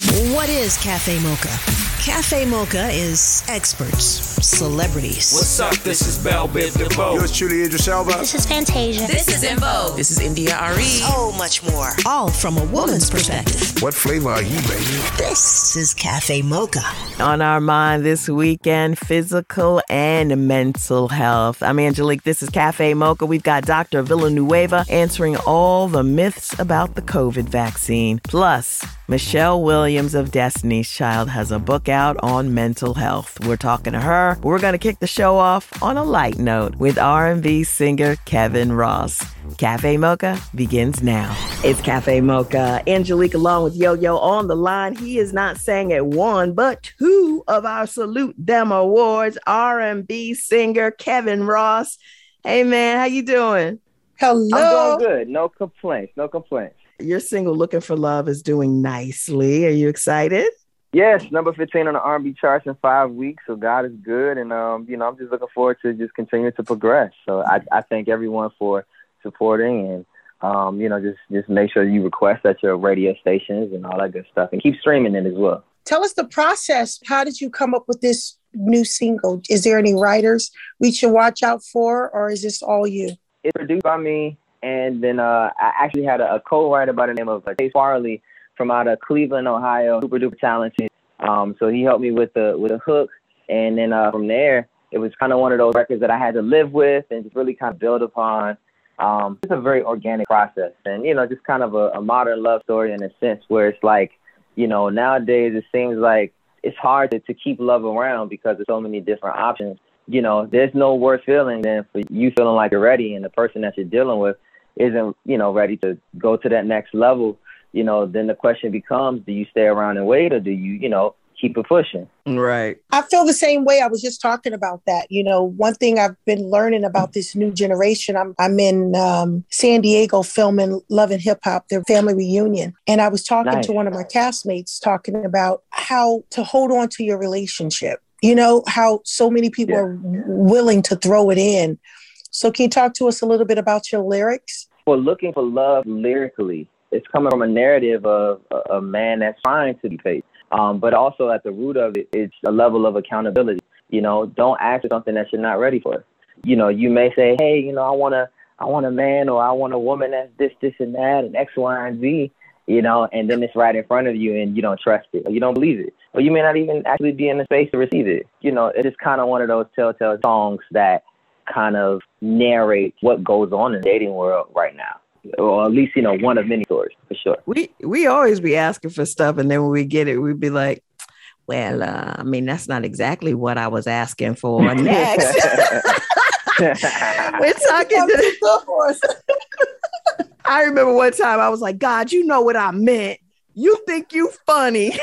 What is Cafe Mocha? Cafe Mocha is experts, celebrities. What's up? This is Bell Biv DeVoe. Yours truly, Idris Elba. This is Fantasia. This is In Vogue. This is India Arie. So much more. All from a woman's perspective. What flavor are you, baby? This is Cafe Mocha. On our mind this weekend, physical and mental health. I'm Angelique. This is Cafe Mocha. We've got Dr. Villanueva answering all the myths about the COVID vaccine. Plus, Michelle Williams of Destiny's Child has a book out on mental health. We're talking to her. We're going to kick the show off on a light note with R&B singer Kevin Ross. Cafe Mocha begins now. It's Cafe Mocha. Angelique along with Yo-Yo on the line. He is not saying at one, but two of our Salute Them Awards. R&B singer Kevin Ross. Hey man, how you doing? Hello. I'm doing good. No complaints. No complaints. Your single Looking for Love is doing nicely. Are you excited? Yes, number 15 on the R&B charts in five weeks. So God is good. And, um, you know, I'm just looking forward to just continuing to progress. So I, I thank everyone for supporting and, um, you know, just, just make sure you request at your radio stations and all that good stuff and keep streaming it as well. Tell us the process. How did you come up with this new single? Is there any writers we should watch out for or is this all you? It's produced by me. And then uh, I actually had a, a co-writer by the name of uh, Chase Farley from out of Cleveland, Ohio, super duper talented. Um, so he helped me with the with a hook, and then uh, from there, it was kind of one of those records that I had to live with and just really kind of build upon. Um, it's a very organic process, and you know, just kind of a, a modern love story in a sense where it's like, you know, nowadays it seems like it's hard to, to keep love around because there's so many different options. You know, there's no worse feeling than for you feeling like you're ready and the person that you're dealing with isn't, you know, ready to go to that next level, you know, then the question becomes, do you stay around and wait or do you, you know, keep it pushing? Right. I feel the same way. I was just talking about that. You know, one thing I've been learning about this new generation, I'm, I'm in um, San Diego filming Love and Hip Hop, their family reunion. And I was talking Nice. to one of my castmates talking about how to hold on to your relationship. You know, how so many people Yeah. are willing to throw it in. So, can you talk to us a little bit about your lyrics? Well, looking for love lyrically, it's coming from a narrative of a, a man that's trying to be faithful. Um, but also at the root of it, it's a level of accountability. You know, don't ask for something that you're not ready for. You know, you may say, hey, you know, I want to, I want a man or I want a woman that's this, this, and that, and X, Y, and Z. You know, and then it's right in front of you, and you don't trust it, or you don't believe it, or you may not even actually be in the space to receive it. You know, it is kind of one of those telltale songs that kind of narrate what goes on in the dating world right now, or at least you know one of many stories for sure. We we always be asking for stuff, and then when we get it, we'd be like, "Well, uh, I mean, that's not exactly what I was asking for." Next, we're talking. To, for. I remember one time I was like, "God, you know what I meant. You think you funny."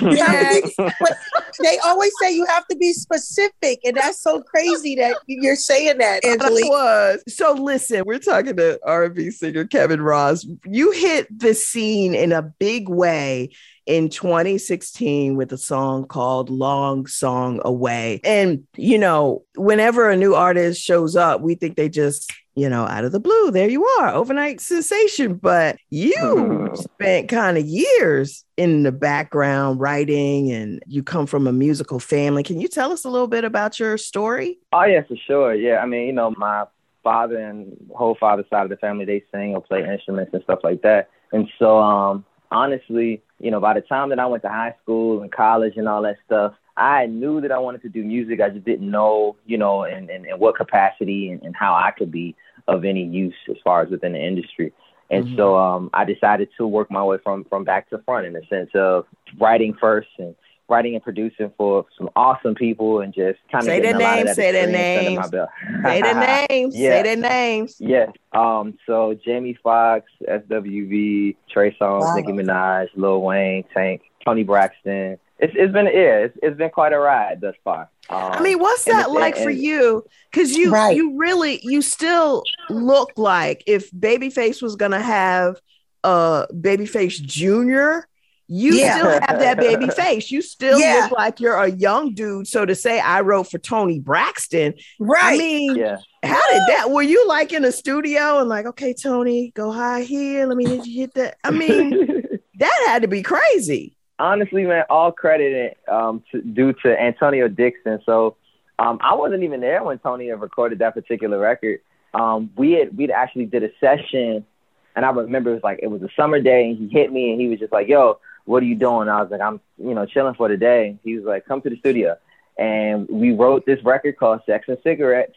You have to be- they always say you have to be specific, and that's so crazy that you're saying that, I Angelique. was. So listen, we're talking to R&B singer Kevin Ross. You hit the scene in a big way in 2016 with a song called Long Song Away. And you know, whenever a new artist shows up, we think they just you know, out of the blue, there you are, overnight sensation. But you spent kind of years in the background writing and you come from a musical family. Can you tell us a little bit about your story? Oh yeah, for sure. Yeah, I mean, you know, my father and whole father side of the family, they sing or play instruments and stuff like that. And so, um, honestly, you know, by the time that I went to high school and college and all that stuff, I knew that I wanted to do music. I just didn't know, you know, in, in, in what capacity and, and how I could be of any use as far as within the industry. And Mhm. so um, I decided to work my way from, from back to front in the sense of writing first and writing and producing for some awesome people and just kind of say their names, say their names, say their names, yeah. say their names. Yes. Um. So Jamie Foxx, SWV, Trey Songz, Wow. Nicki Minaj, Lil Wayne, Tank, Toni Braxton. It's it's been yeah, it's, it's been quite a ride thus far. Um, I mean, what's that it's- like for you? Because you Right. you really you still look like if Babyface was gonna have a Babyface Junior, you Yeah. still have that baby face. You still Yeah. look like you're a young dude. So to say I wrote for Toni Braxton, Right. I mean, Yeah. how did that? Were you like in a studio and like, okay, Toni, go high here. Let me hit you hit that. I mean, that had to be crazy. Honestly, man, all credit um, to, due to Antonio Dixon. So um, I wasn't even there when Toni recorded that particular record. Um, we had we'd actually did a session, and I remember it was like it was a summer day, and he hit me, and he was just like, "Yo, what are you doing?" I was like, "I'm, you know, chilling for the day." He was like, "Come to the studio," and we wrote this record called "Sex and Cigarettes."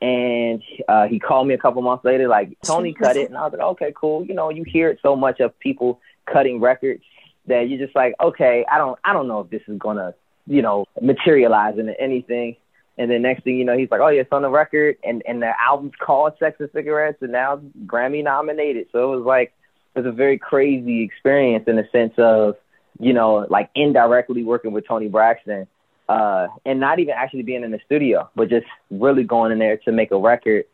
And uh, he called me a couple months later, like Toni cut it, and I was like, okay, cool. You know, you hear it so much of people cutting records that you're just like, okay, I don't, I don't know if this is gonna, you know, materialize into anything. And then next thing you know, he's like, oh yeah, it's on the record, and and the album's called Sex and Cigarettes, and now it's Grammy nominated. So it was like, it was a very crazy experience in the sense of, you know, like indirectly working with Toni Braxton, uh, and not even actually being in the studio, but just really going in there to make a record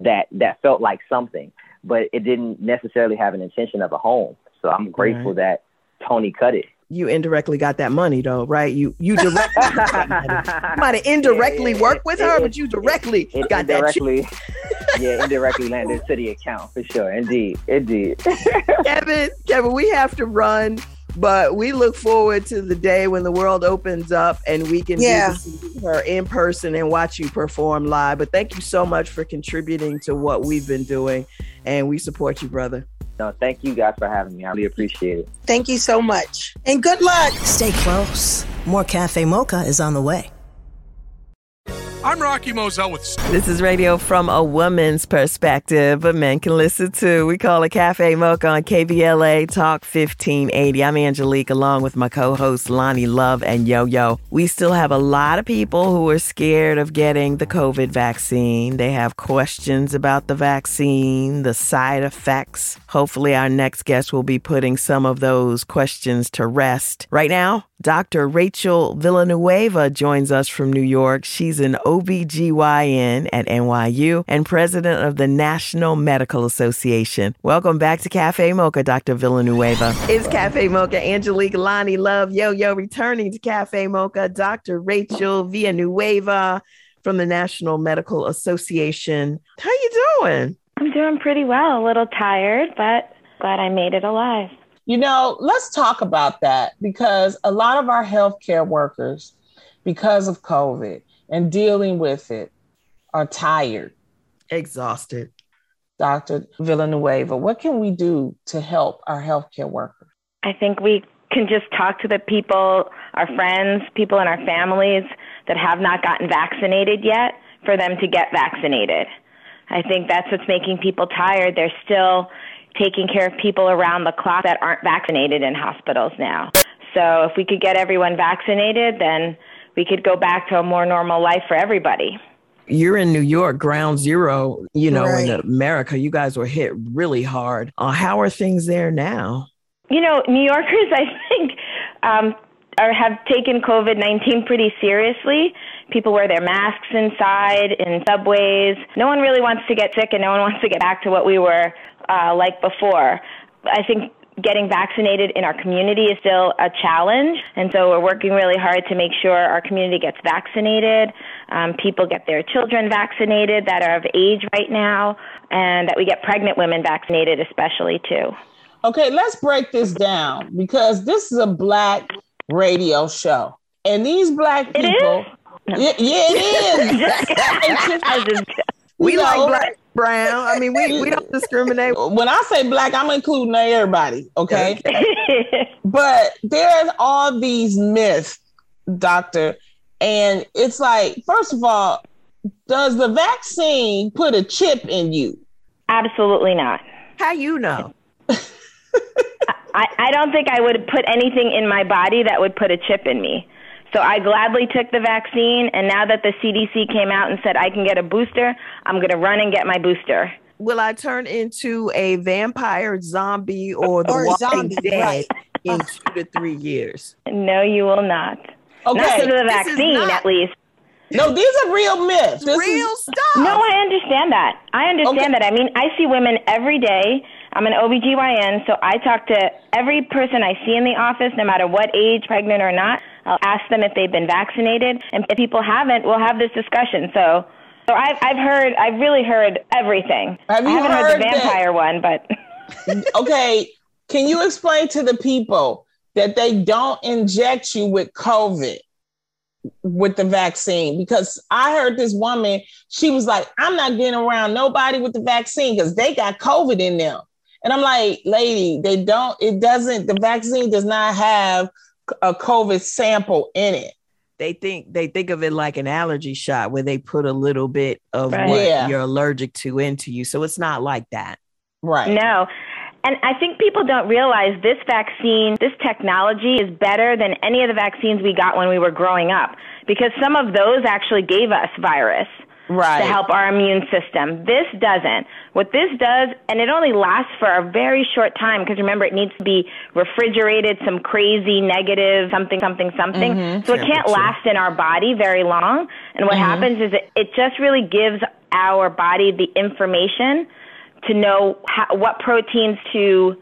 that that felt like something, but it didn't necessarily have an intention of a home. So I'm grateful that Toni cut it. You indirectly got that money though, right? You you directly got that money. You might have indirectly Yeah, worked with her, it- but you directly It got that check. yeah, indirectly landed to the account for sure. Indeed, indeed. Kevin, Kevin, we have to run, but we look forward to the day when the world opens up and we can Yeah. visit her in person and watch you perform live. But thank you so much for contributing to what we've been doing, and we support you, brother. No, thank you guys for having me. I really appreciate it. Thank you so much. And good luck. Stay close. More Cafe Mocha is on the way. I'm Rocky Moselle with This is radio from a woman's perspective, but men can listen too. We call it Cafe Mocha on KBLA Talk 1580. I'm Angelique along with my co hosts Loni Love and Yo Yo. We still have a lot of people who are scared of getting the COVID vaccine. They have questions about the vaccine, the side effects. Hopefully, our next guest will be putting some of those questions to rest. Right now, Dr. Rachel Villanueva joins us from New York. She's an OBGYN at NYU and president of the National Medical Association. Welcome back to Cafe Mocha, Dr. Villanueva. It's Cafe Mocha. Angelique, Loni, Love, Yo Yo returning to Cafe Mocha. Dr. Rachel Villanueva from the National Medical Association. How you doing? I'm doing pretty well. A little tired, but glad I made it alive. You know, let's talk about that because a lot of our healthcare workers, because of COVID and dealing with it, are tired. Exhausted. Dr. Villanueva, what can we do to help our healthcare workers? I think we can just talk to the people, our friends, people in our families that have not gotten vaccinated yet for them to get vaccinated. I think that's what's making people tired. They're still taking care of people around the clock that aren't vaccinated in hospitals now. So if we could get everyone vaccinated, then we could go back to a more normal life for everybody. you're in New York, ground zero, you know, in America, you guys were hit really hard. Uh, how are things there now? you know, New Yorkers, I think, um, are, have taken COVID 19 pretty seriously. People wear their masks inside, in subways. No one really wants to get sick, and no one wants to get back to what we were uh, like before. I think getting vaccinated in our community is still a challenge, and so we're working really hard to make sure our community gets vaccinated, um, people get their children vaccinated that are of age right now, and that we get pregnant women vaccinated, especially too. Okay, let's break this down because this is a black radio show. And these black It is? people, No. yeah, yeah, it is. I just- We You like black, brown. I mean, we, we don't discriminate. When I say black, I'm including everybody, okay? But there's all these myths, doctor. And it's like, first of all, does the vaccine put a chip in you? Absolutely not. How you know? I, I don't think I would put anything in my body that would put a chip in me. So I gladly took the vaccine, and now that the CDC came out and said I can get a booster, I'm going to run and get my booster. Will I turn into a vampire, zombie, or the or Walking zombie, Dead right. in two to three years? No, you will not. Okay. Not because of the vaccine, not- at least. No, these are real myths. This real is- stuff. No, I understand that. I understand okay. that. I mean, I see women every day I'm an OBGYN, so I talk to every person I see in the office, no matter what age, pregnant or not. I'll ask them if they've been vaccinated, and if people haven't, we'll have this discussion. So, so I've I've heard, I've really heard everything. Have I haven't heard, heard the vampire that, one, but okay. Can you explain to the people that they don't inject you with COVID? with the vaccine because I heard this woman, she was like, I'm not getting around nobody with the vaccine because they got COVID in them. And I'm like, lady, they don't, it doesn't, the vaccine does not have a COVID sample in it. They think they think of it like an allergy shot where they put a little bit of right. what yeah. you're allergic to into you. So it's not like that. Right. No. And I think people don't realize this vaccine, this technology is better than any of the vaccines we got when we were growing up because some of those actually gave us virus right. to help our immune system. This doesn't. What this does, and it only lasts for a very short time because remember, it needs to be refrigerated, some crazy negative something, something, something. Mm-hmm. So it can't last in our body very long. And what mm-hmm. happens is it, it just really gives our body the information to know how, what proteins to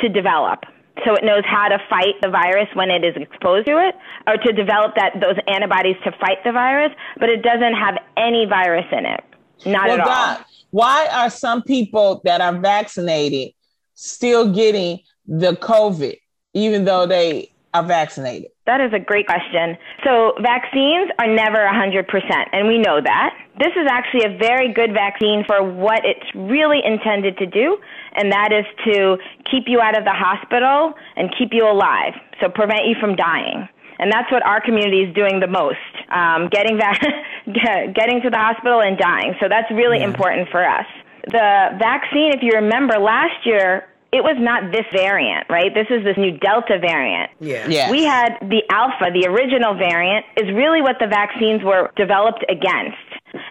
to develop so it knows how to fight the virus when it is exposed to it, or to develop that those antibodies to fight the virus, but it doesn't have any virus in it. Not well, at all. why are some people that are vaccinated still getting the COVID, even though they are vaccinated? That is a great question. So, vaccines are never 100%, and we know that. This is actually a very good vaccine for what it's really intended to do, and that is to keep you out of the hospital and keep you alive, so prevent you from dying. And that's what our community is doing the most, um, getting, va- getting to the hospital and dying. So, that's really yeah. important for us. The vaccine, if you remember last year, it was not this variant, right? This is this new Delta variant. Yeah. Yes. We had the Alpha, the original variant, is really what the vaccines were developed against.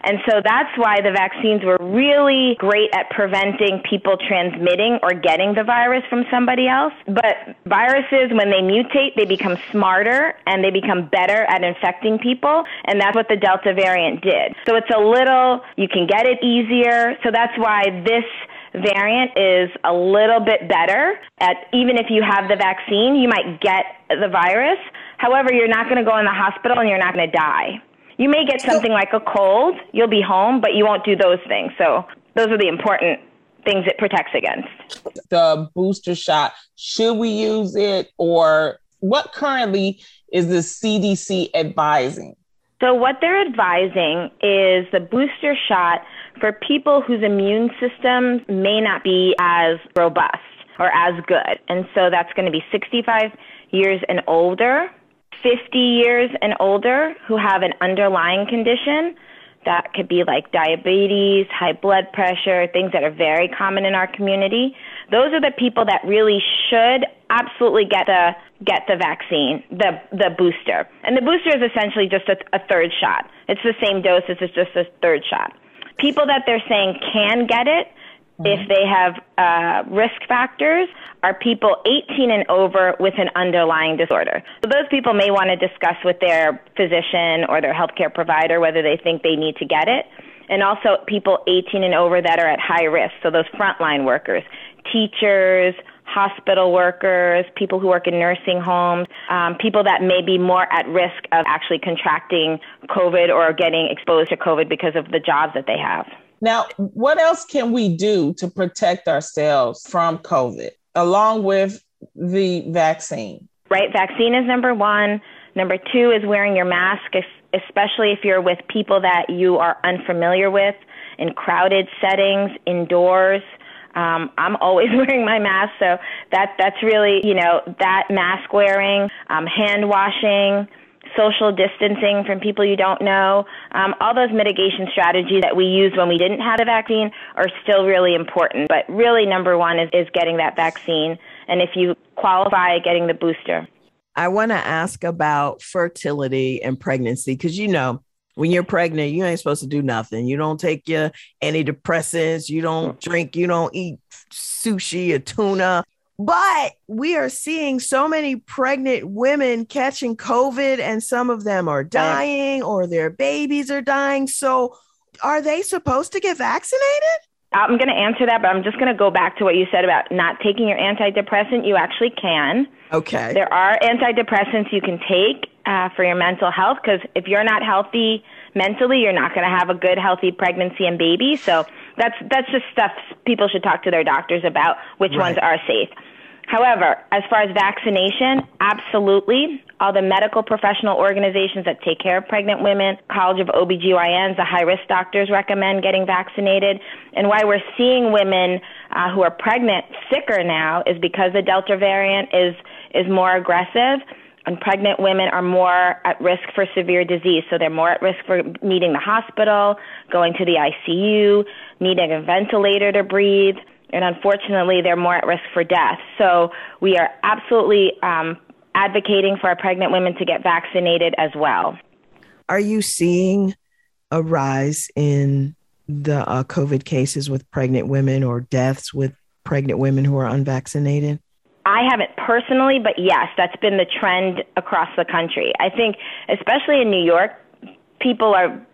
And so that's why the vaccines were really great at preventing people transmitting or getting the virus from somebody else. But viruses, when they mutate, they become smarter and they become better at infecting people. And that's what the Delta variant did. So it's a little, you can get it easier. So that's why this variant is a little bit better at even if you have the vaccine, you might get the virus. However, you're not going to go in the hospital and you're not going to die. You may get something like a cold, you'll be home, but you won't do those things. So, those are the important things it protects against. The booster shot, should we use it or what currently is the CDC advising? So, what they're advising is the booster shot for people whose immune systems may not be as robust or as good. And so that's going to be 65 years and older, 50 years and older who have an underlying condition. That could be like diabetes, high blood pressure, things that are very common in our community. Those are the people that really should absolutely get the get the vaccine, the the booster. And the booster is essentially just a, a third shot. It's the same dose, it's just a third shot people that they're saying can get it if they have uh, risk factors are people 18 and over with an underlying disorder. So those people may want to discuss with their physician or their healthcare provider whether they think they need to get it. And also people 18 and over that are at high risk. So those frontline workers, teachers, hospital workers, people who work in nursing homes, um, people that may be more at risk of actually contracting COVID or getting exposed to COVID because of the jobs that they have. Now, what else can we do to protect ourselves from COVID along with the vaccine? Right, vaccine is number one. Number two is wearing your mask, especially if you're with people that you are unfamiliar with in crowded settings, indoors. Um, I'm always wearing my mask, so that that's really you know that mask wearing, um, hand washing, social distancing from people you don't know, um, all those mitigation strategies that we used when we didn't have a vaccine are still really important. But really, number one is, is getting that vaccine, and if you qualify, getting the booster. I want to ask about fertility and pregnancy because you know, when you're pregnant, you ain't supposed to do nothing. You don't take your antidepressants, you don't drink, you don't eat sushi or tuna. But we are seeing so many pregnant women catching COVID, and some of them are dying or their babies are dying. So, are they supposed to get vaccinated? I'm going to answer that, but I'm just going to go back to what you said about not taking your antidepressant. You actually can. Okay. There are antidepressants you can take uh, for your mental health because if you're not healthy mentally, you're not going to have a good, healthy pregnancy and baby. So that's that's just stuff people should talk to their doctors about which right. ones are safe. However, as far as vaccination, absolutely. All the medical professional organizations that take care of pregnant women, College of OBGYNs, the high risk doctors recommend getting vaccinated. And why we're seeing women uh, who are pregnant sicker now is because the Delta variant is, is more aggressive and pregnant women are more at risk for severe disease. So they're more at risk for needing the hospital, going to the ICU, needing a ventilator to breathe and unfortunately, they're more at risk for death. So we are absolutely um, advocating for our pregnant women to get vaccinated as well. Are you seeing a rise in the uh, COVID cases with pregnant women or deaths with pregnant women who are unvaccinated? I haven't personally, but yes, that's been the trend across the country. I think, especially in New York, people are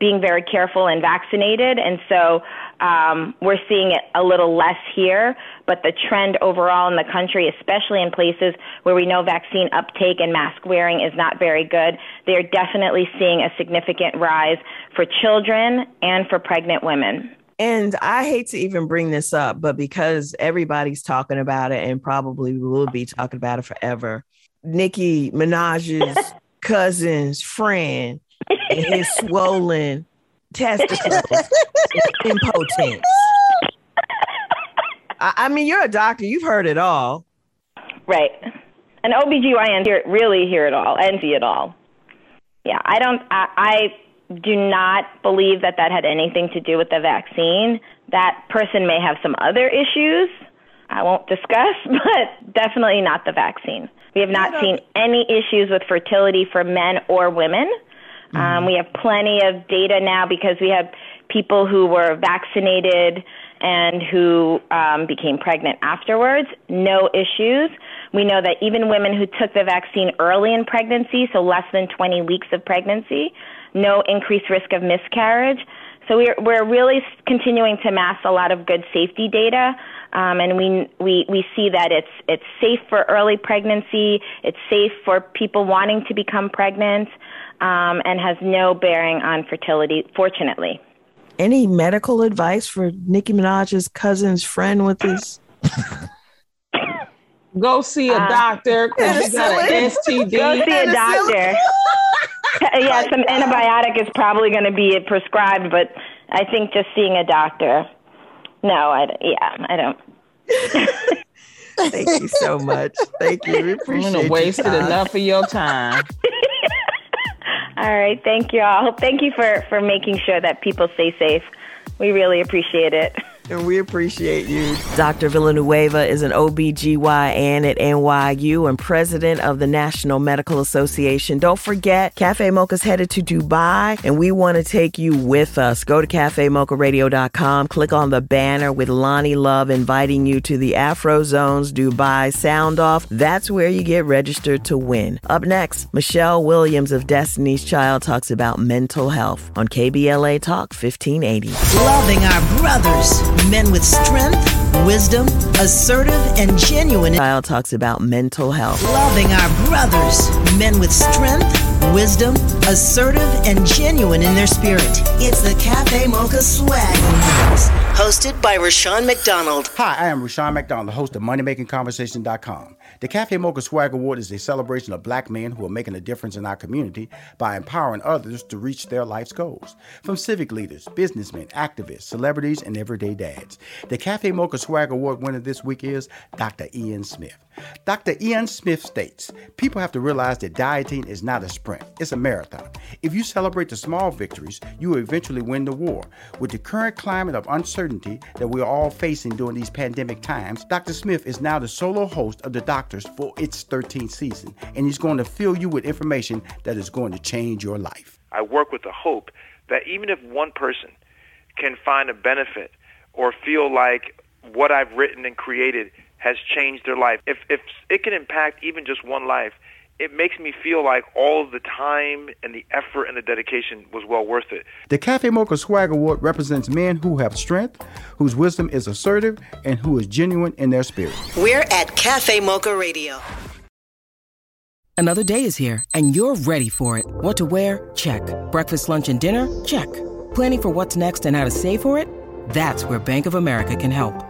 being very careful and vaccinated, and so um, we're seeing it a little less here, but the trend overall in the country, especially in places where we know vaccine uptake and mask wearing is not very good, they're definitely seeing a significant rise for children and for pregnant women. And I hate to even bring this up, but because everybody's talking about it and probably will be talking about it forever, Nicki Minaj's cousin's friend and his swollen testicles impotence. I, I mean, you're a doctor. You've heard it all. Right. An OBGYN hear, really hear it all and see it all. Yeah, I don't, I, I do not believe that that had anything to do with the vaccine. That person may have some other issues I won't discuss, but definitely not the vaccine. We have not seen any issues with fertility for men or women. Mm-hmm. Um, we have plenty of data now because we have people who were vaccinated and who um, became pregnant afterwards. No issues. We know that even women who took the vaccine early in pregnancy, so less than 20 weeks of pregnancy, no increased risk of miscarriage. So we're, we're really continuing to mass a lot of good safety data. Um, and we, we, we see that it's, it's safe for early pregnancy, it's safe for people wanting to become pregnant, um, and has no bearing on fertility, fortunately. Any medical advice for Nicki Minaj's cousin's friend with this? Go see a uh, doctor because you got an STD. Go see a doctor. yeah, some antibiotic is probably going to be prescribed, but I think just seeing a doctor. No, I yeah, I don't. Thank you so much. Thank you. We appreciate I'm gonna wasted enough of your time. All right. Thank you all. Thank you for, for making sure that people stay safe. We really appreciate it. And we appreciate you. Dr. Villanueva is an OBGYN at NYU and president of the National Medical Association. Don't forget, Cafe Mocha's headed to Dubai, and we want to take you with us. Go to cafemocharadio.com, click on the banner with Loni Love inviting you to the Afro Zones Dubai Sound Off. That's where you get registered to win. Up next, Michelle Williams of Destiny's Child talks about mental health on KBLA Talk 1580. Loving our brothers men with strength, wisdom, assertive, and genuine. Kyle talks about mental health. Loving our brothers, men with strength, wisdom, assertive, and genuine in their spirit. It's the Cafe Mocha Swag Awards, hosted by Rushion McDonald. Hi, I am Rushion McDonald, the host of MoneyMakingConversation.com. The Cafe Mocha Swag Award is a celebration of black men who are making a difference in our community by empowering others to reach their life's goals. From civic leaders, businessmen, activists, celebrities, and everyday dads. The Cafe Mocha Swag Award winner this week is Dr. Ian Smith. Dr. Ian Smith states people have to realize that dieting is not a sprint, it's a marathon. If you celebrate the small victories, you will eventually win the war. With the current climate of uncertainty that we are all facing during these pandemic times, Dr. Smith is now the solo host of The Doctors for its 13th season, and he's going to fill you with information that is going to change your life. I work with the hope that even if one person can find a benefit or feel like what I've written and created has changed their life. If if it can impact even just one life, it makes me feel like all of the time and the effort and the dedication was well worth it. The Cafe Mocha Swag Award represents men who have strength, whose wisdom is assertive, and who is genuine in their spirit. We're at Cafe Mocha Radio. Another day is here, and you're ready for it. What to wear? Check. Breakfast, lunch, and dinner? Check. Planning for what's next and how to save for it? That's where Bank of America can help.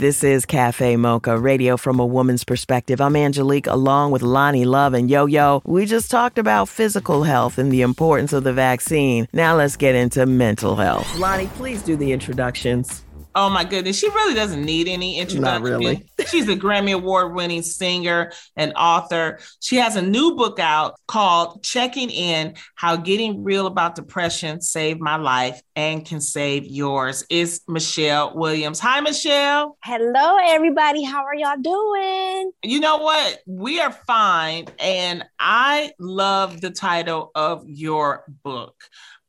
This is Cafe Mocha, radio from a woman's perspective. I'm Angelique, along with Loni Love and Yo Yo. We just talked about physical health and the importance of the vaccine. Now let's get into mental health. Loni, please do the introductions. Oh my goodness, she really doesn't need any introduction. Not really. She's a Grammy Award winning singer and author. She has a new book out called Checking In How Getting Real About Depression Saved My Life and Can Save Yours. It's Michelle Williams. Hi, Michelle. Hello, everybody. How are y'all doing? You know what? We are fine. And I love the title of your book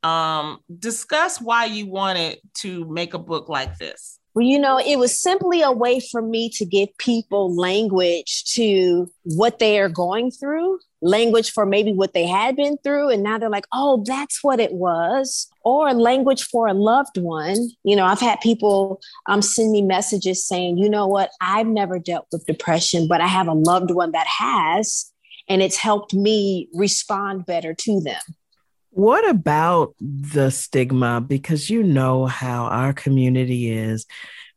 um, discuss why you wanted to make a book like this. Well, you know, it was simply a way for me to give people language to what they are going through, language for maybe what they had been through. And now they're like, oh, that's what it was. Or language for a loved one. You know, I've had people um, send me messages saying, you know what, I've never dealt with depression, but I have a loved one that has. And it's helped me respond better to them. What about the stigma? Because you know how our community is.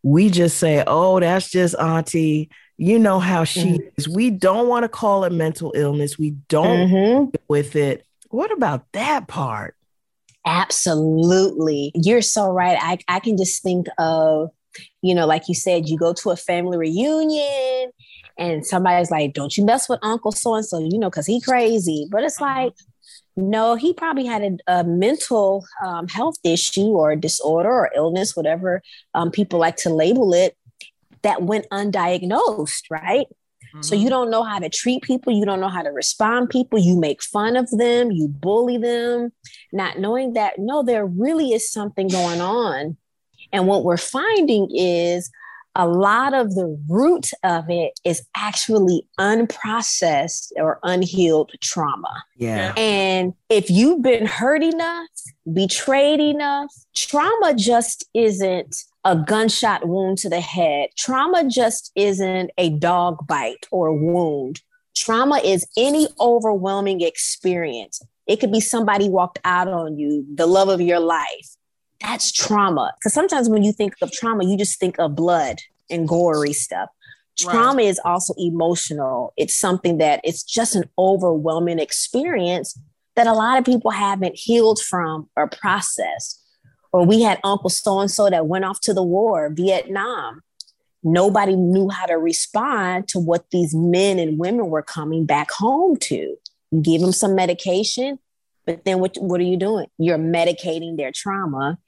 We just say, oh, that's just Auntie. You know how she mm-hmm. is. We don't want to call it mental illness. We don't mm-hmm. with it. What about that part? Absolutely. You're so right. I, I can just think of, you know, like you said, you go to a family reunion and somebody's like, don't you mess with Uncle so and so, you know, because he crazy. But it's like, no, he probably had a, a mental um, health issue or disorder or illness, whatever um, people like to label it, that went undiagnosed, right? Mm-hmm. So you don't know how to treat people, you don't know how to respond people, you make fun of them, you bully them, not knowing that no, there really is something going on. And what we're finding is a lot of the root of it is actually unprocessed or unhealed trauma. Yeah. And if you've been hurt enough, betrayed enough, trauma just isn't a gunshot wound to the head. Trauma just isn't a dog bite or wound. Trauma is any overwhelming experience. It could be somebody walked out on you, the love of your life that's trauma. Because sometimes when you think of trauma, you just think of blood and gory stuff. Trauma right. is also emotional. It's something that it's just an overwhelming experience that a lot of people haven't healed from or processed. Or we had Uncle so and so that went off to the war, Vietnam. Nobody knew how to respond to what these men and women were coming back home to. You give them some medication, but then what, what are you doing? You're medicating their trauma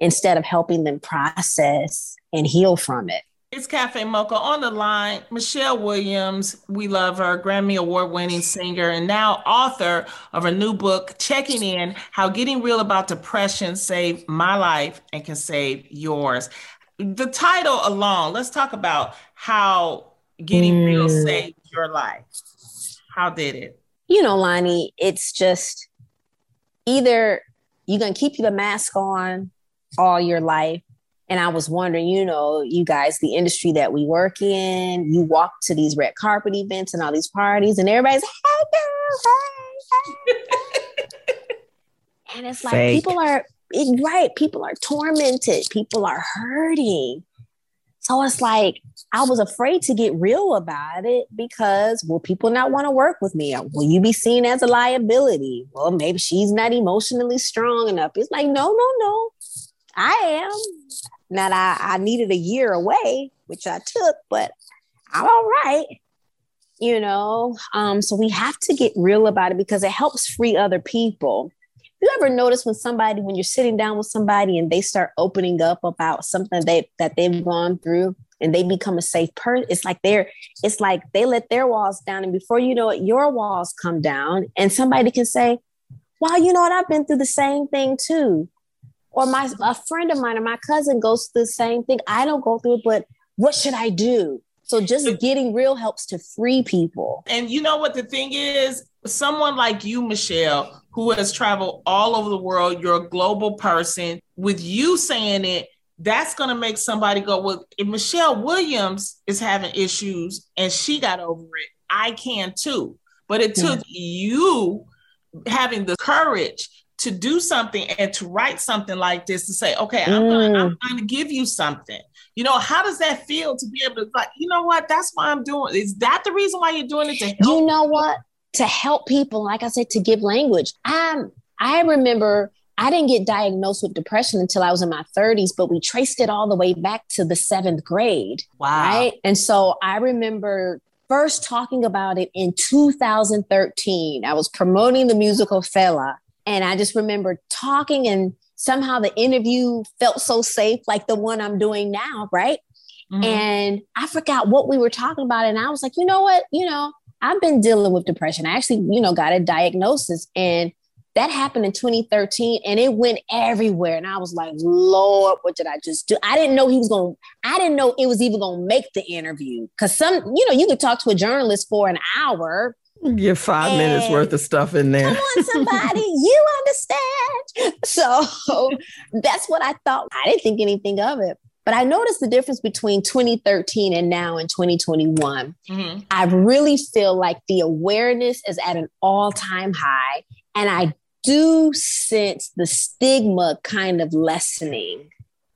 instead of helping them process and heal from it. It's Cafe Mocha on the line. Michelle Williams, we love her, Grammy Award winning singer, and now author of a new book, Checking In How Getting Real About Depression Saved My Life and Can Save Yours. The title alone, let's talk about how Getting mm. Real saved your life. How did it? You know, Loni, it's just either you're going to keep the mask on all your life and I was wondering, you know, you guys, the industry that we work in, you walk to these red carpet events and all these parties, and everybody's, hey, girl, hey, hey. And it's like Fake. people are it, right, people are tormented, people are hurting. So it's like I was afraid to get real about it because will people not want to work with me? Will you be seen as a liability? Well, maybe she's not emotionally strong enough. It's like, no, no, no. I am. Now I, I needed a year away, which I took, but I'm all right. You know, um, so we have to get real about it because it helps free other people you ever notice when somebody when you're sitting down with somebody and they start opening up about something they that they've gone through and they become a safe person it's like they're it's like they let their walls down and before you know it your walls come down and somebody can say wow you know what i've been through the same thing too or my a friend of mine or my cousin goes through the same thing i don't go through it but what should i do so just getting real helps to free people and you know what the thing is someone like you michelle who has traveled all over the world. You're a global person. With you saying it, that's going to make somebody go, well, if Michelle Williams is having issues and she got over it, I can too. But it took you having the courage to do something and to write something like this to say, okay, I'm mm. gonna, I'm gonna give you something. You know, how does that feel to be able to like, you know what? That's why I'm doing. Is that the reason why you're doing it? To help you know what? to help people, like I said, to give language. Um, I remember I didn't get diagnosed with depression until I was in my 30s, but we traced it all the way back to the seventh grade. Wow. Right. And so I remember first talking about it in 2013. I was promoting the musical Fela. And I just remember talking, and somehow the interview felt so safe, like the one I'm doing now. Right. Mm-hmm. And I forgot what we were talking about. And I was like, you know what? You know, I've been dealing with depression. I actually, you know, got a diagnosis and that happened in 2013 and it went everywhere. And I was like, Lord, what did I just do? I didn't know he was going to, I didn't know it was even going to make the interview. Cause some, you know, you could talk to a journalist for an hour. Get five minutes worth of stuff in there. Come on, somebody, you understand. So that's what I thought. I didn't think anything of it. But I noticed the difference between 2013 and now in 2021. Mm-hmm. I really feel like the awareness is at an all time high. And I do sense the stigma kind of lessening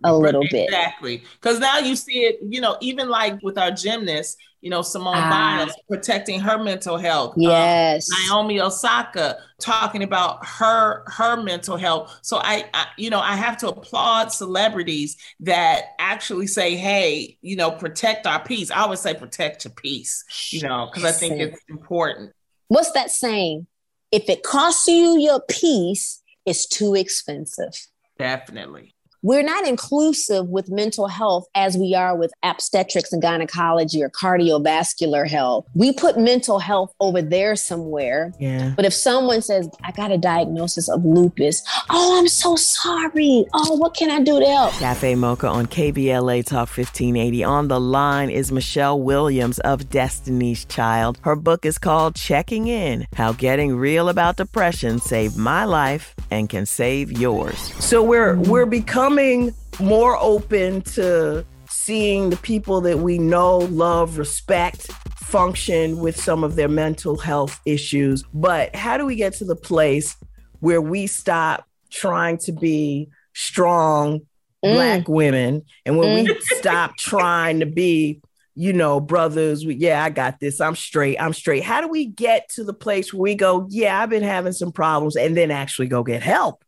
a little exactly. bit. Exactly. Because now you see it, you know, even like with our gymnasts, you know, Simone ah. Biles protecting her mental health. Um, yes. Um, Naomi Osaka talking about her her mental health. So I, I, you know, I have to applaud celebrities that actually say, hey, you know, protect our peace. I always say protect your peace, you know, because I think it's important. What's that saying? If it costs you your peace, it's too expensive. Definitely we're not inclusive with mental health as we are with obstetrics and gynecology or cardiovascular health. We put mental health over there somewhere. Yeah. But if someone says, I got a diagnosis of lupus, oh, I'm so sorry. Oh, what can I do to help? Cafe Mocha on KBLA Talk 1580. On the line is Michelle Williams of Destiny's Child. Her book is called Checking In How Getting Real About Depression Saved My Life and Can Save Yours. So we're we're becoming becoming more open to seeing the people that we know, love, respect function with some of their mental health issues. But how do we get to the place where we stop trying to be strong mm. black women and when mm. we stop trying to be you know brothers we, yeah i got this i'm straight i'm straight how do we get to the place where we go yeah i've been having some problems and then actually go get help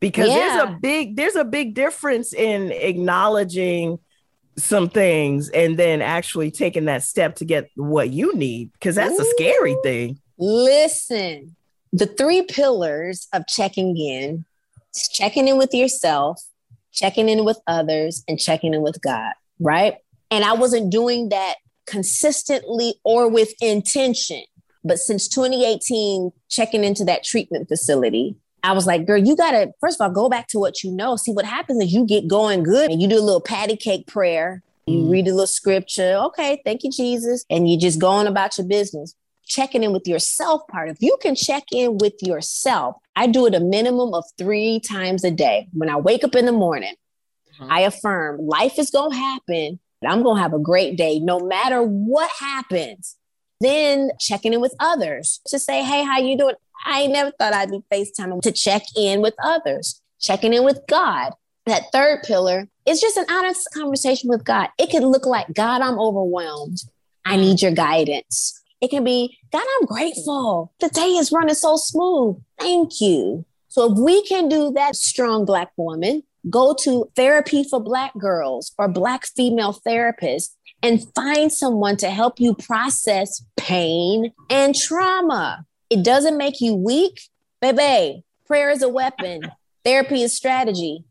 because yeah. there's a big there's a big difference in acknowledging some things and then actually taking that step to get what you need because that's Ooh. a scary thing listen the three pillars of checking in checking in with yourself checking in with others and checking in with god right and i wasn't doing that consistently or with intention but since 2018 checking into that treatment facility I was like, girl, you gotta first of all go back to what you know. See what happens is you get going good and you do a little patty cake prayer. You mm. read a little scripture. Okay, thank you, Jesus. And you just go on about your business. Checking in with yourself part. If you can check in with yourself, I do it a minimum of three times a day. When I wake up in the morning, mm-hmm. I affirm life is gonna happen. But I'm gonna have a great day no matter what happens then checking in with others to say, hey, how you doing? I never thought I'd be FaceTiming to check in with others, checking in with God. That third pillar is just an honest conversation with God. It could look like, God, I'm overwhelmed. I mm. need your guidance. It can be, God, I'm grateful. The day is running so smooth. Thank you. So if we can do that, strong Black woman, go to therapy for Black girls or Black female therapists and find someone to help you process pain and trauma. It doesn't make you weak. Baby, prayer is a weapon, therapy is strategy.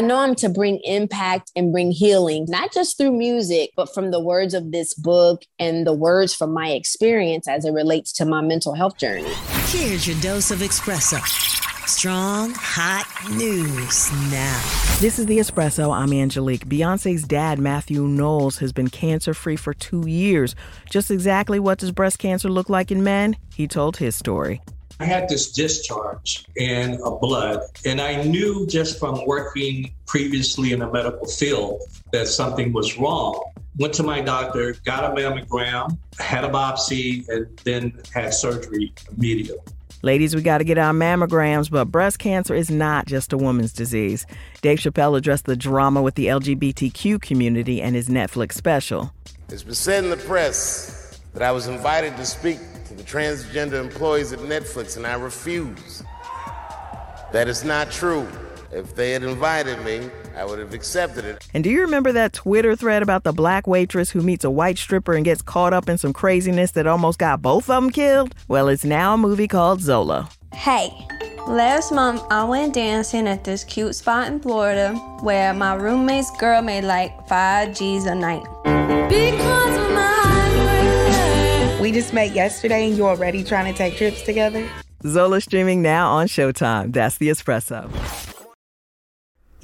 I know I'm to bring impact and bring healing, not just through music, but from the words of this book and the words from my experience as it relates to my mental health journey. Here's your dose of espresso. Strong, hot news now. This is the Espresso. I'm Angelique. Beyonce's dad, Matthew Knowles, has been cancer free for two years. Just exactly what does breast cancer look like in men? He told his story. I had this discharge in a blood, and I knew just from working previously in the medical field that something was wrong. Went to my doctor, got a mammogram, had a biopsy, and then had surgery immediately. Ladies, we got to get our mammograms, but breast cancer is not just a woman's disease. Dave Chappelle addressed the drama with the LGBTQ community and his Netflix special. It's been said in the press that I was invited to speak to the transgender employees at Netflix, and I refuse. That is not true. If they had invited me, I would have accepted it. And do you remember that Twitter thread about the black waitress who meets a white stripper and gets caught up in some craziness that almost got both of them killed? Well, it's now a movie called Zola. Hey, last month I went dancing at this cute spot in Florida where my roommate's girl made like five G's a night. Because of my We just met yesterday and you're already trying to take trips together? Zola streaming now on Showtime. That's the espresso.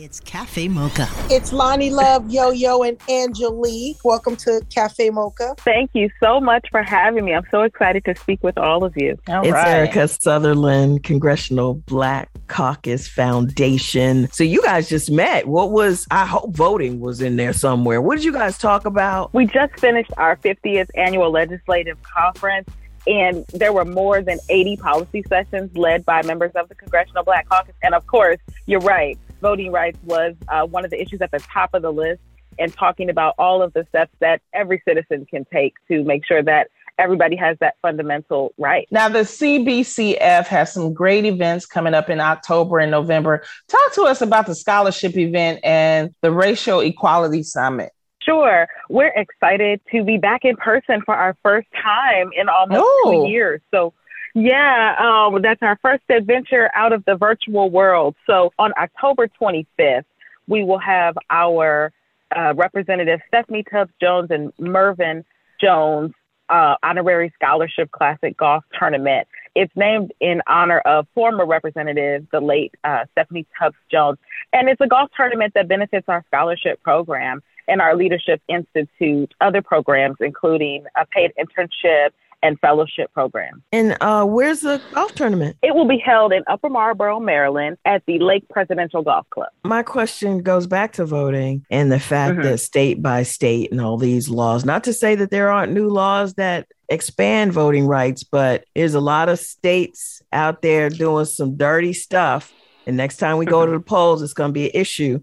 It's Cafe Mocha. It's Loni Love, Yo Yo, and Angelique. Welcome to Cafe Mocha. Thank you so much for having me. I'm so excited to speak with all of you. All it's right. Erica Sutherland, Congressional Black Caucus Foundation. So you guys just met. What was, I hope voting was in there somewhere. What did you guys talk about? We just finished our 50th annual legislative conference and there were more than 80 policy sessions led by members of the Congressional Black Caucus. And of course, you're right, voting rights was uh, one of the issues at the top of the list, and talking about all of the steps that every citizen can take to make sure that everybody has that fundamental right. Now, the CBCF has some great events coming up in October and November. Talk to us about the scholarship event and the Racial Equality Summit. Sure. We're excited to be back in person for our first time in almost oh. two years. So yeah, um, that's our first adventure out of the virtual world. So on October 25th, we will have our uh, representative Stephanie Tubbs Jones and Mervyn Jones uh, honorary scholarship classic golf tournament. It's named in honor of former representative, the late uh, Stephanie Tubbs Jones. And it's a golf tournament that benefits our scholarship program and our Leadership Institute, other programs, including a paid internship and fellowship program. And uh, where's the golf tournament? It will be held in Upper Marlboro, Maryland at the Lake Presidential Golf Club. My question goes back to voting and the fact mm-hmm. that state by state and all these laws, not to say that there aren't new laws that expand voting rights, but there's a lot of states out there doing some dirty stuff. And next time we go to the polls, it's going to be an issue.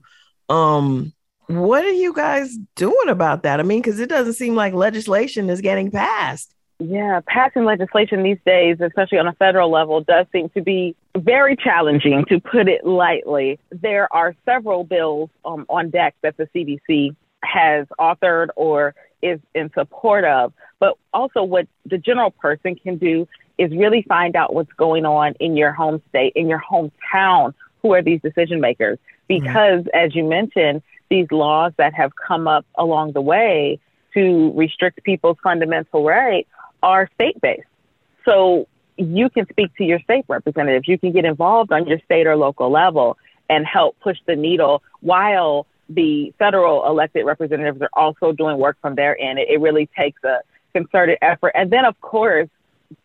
Um, what are you guys doing about that? I mean, because it doesn't seem like legislation is getting passed. Yeah, passing legislation these days, especially on a federal level, does seem to be very challenging, to put it lightly. There are several bills um, on deck that the CBC has authored or is in support of. But also, what the general person can do is really find out what's going on in your home state, in your hometown. Who are these decision makers? Mm-hmm. Because, mm-hmm. as you mentioned, these laws that have come up along the way to restrict people's fundamental rights are state based. So you can speak to your state representatives. You can get involved on your state or local level and help push the needle while the federal elected representatives are also doing work from their end. It, it really takes a concerted effort. And then, of course,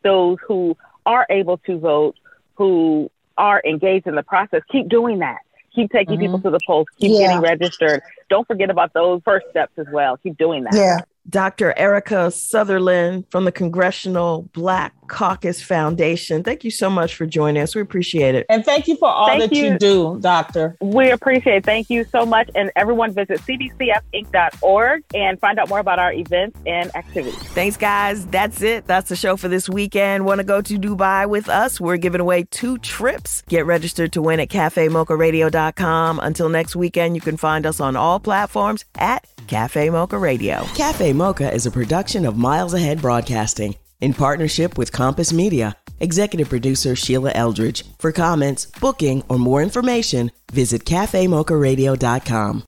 those who are able to vote, who are engaged in the process, keep doing that. Keep taking mm-hmm. people to the polls. Keep yeah. getting registered. Don't forget about those first steps as well. Keep doing that. Yeah. Dr. Erica Sutherland from the Congressional Black Caucus Foundation. Thank you so much for joining us. We appreciate it. And thank you for all Thank that you. you. do, Doctor. We appreciate it. Thank you so much. And everyone visit cbcfinc.org and find out more about our events and activities. Thanks, guys. That's it. That's the show for this weekend. Want to go to Dubai with us? We're giving away two trips. Get registered to win at cafemocharadio.com. Until next weekend, you can find us on all platforms at Cafe Mocha Radio. Cafe Mocha is a production of Miles Ahead Broadcasting in partnership with Compass Media. Executive producer Sheila Eldridge. For comments, booking, or more information, visit cafemocharadio.com.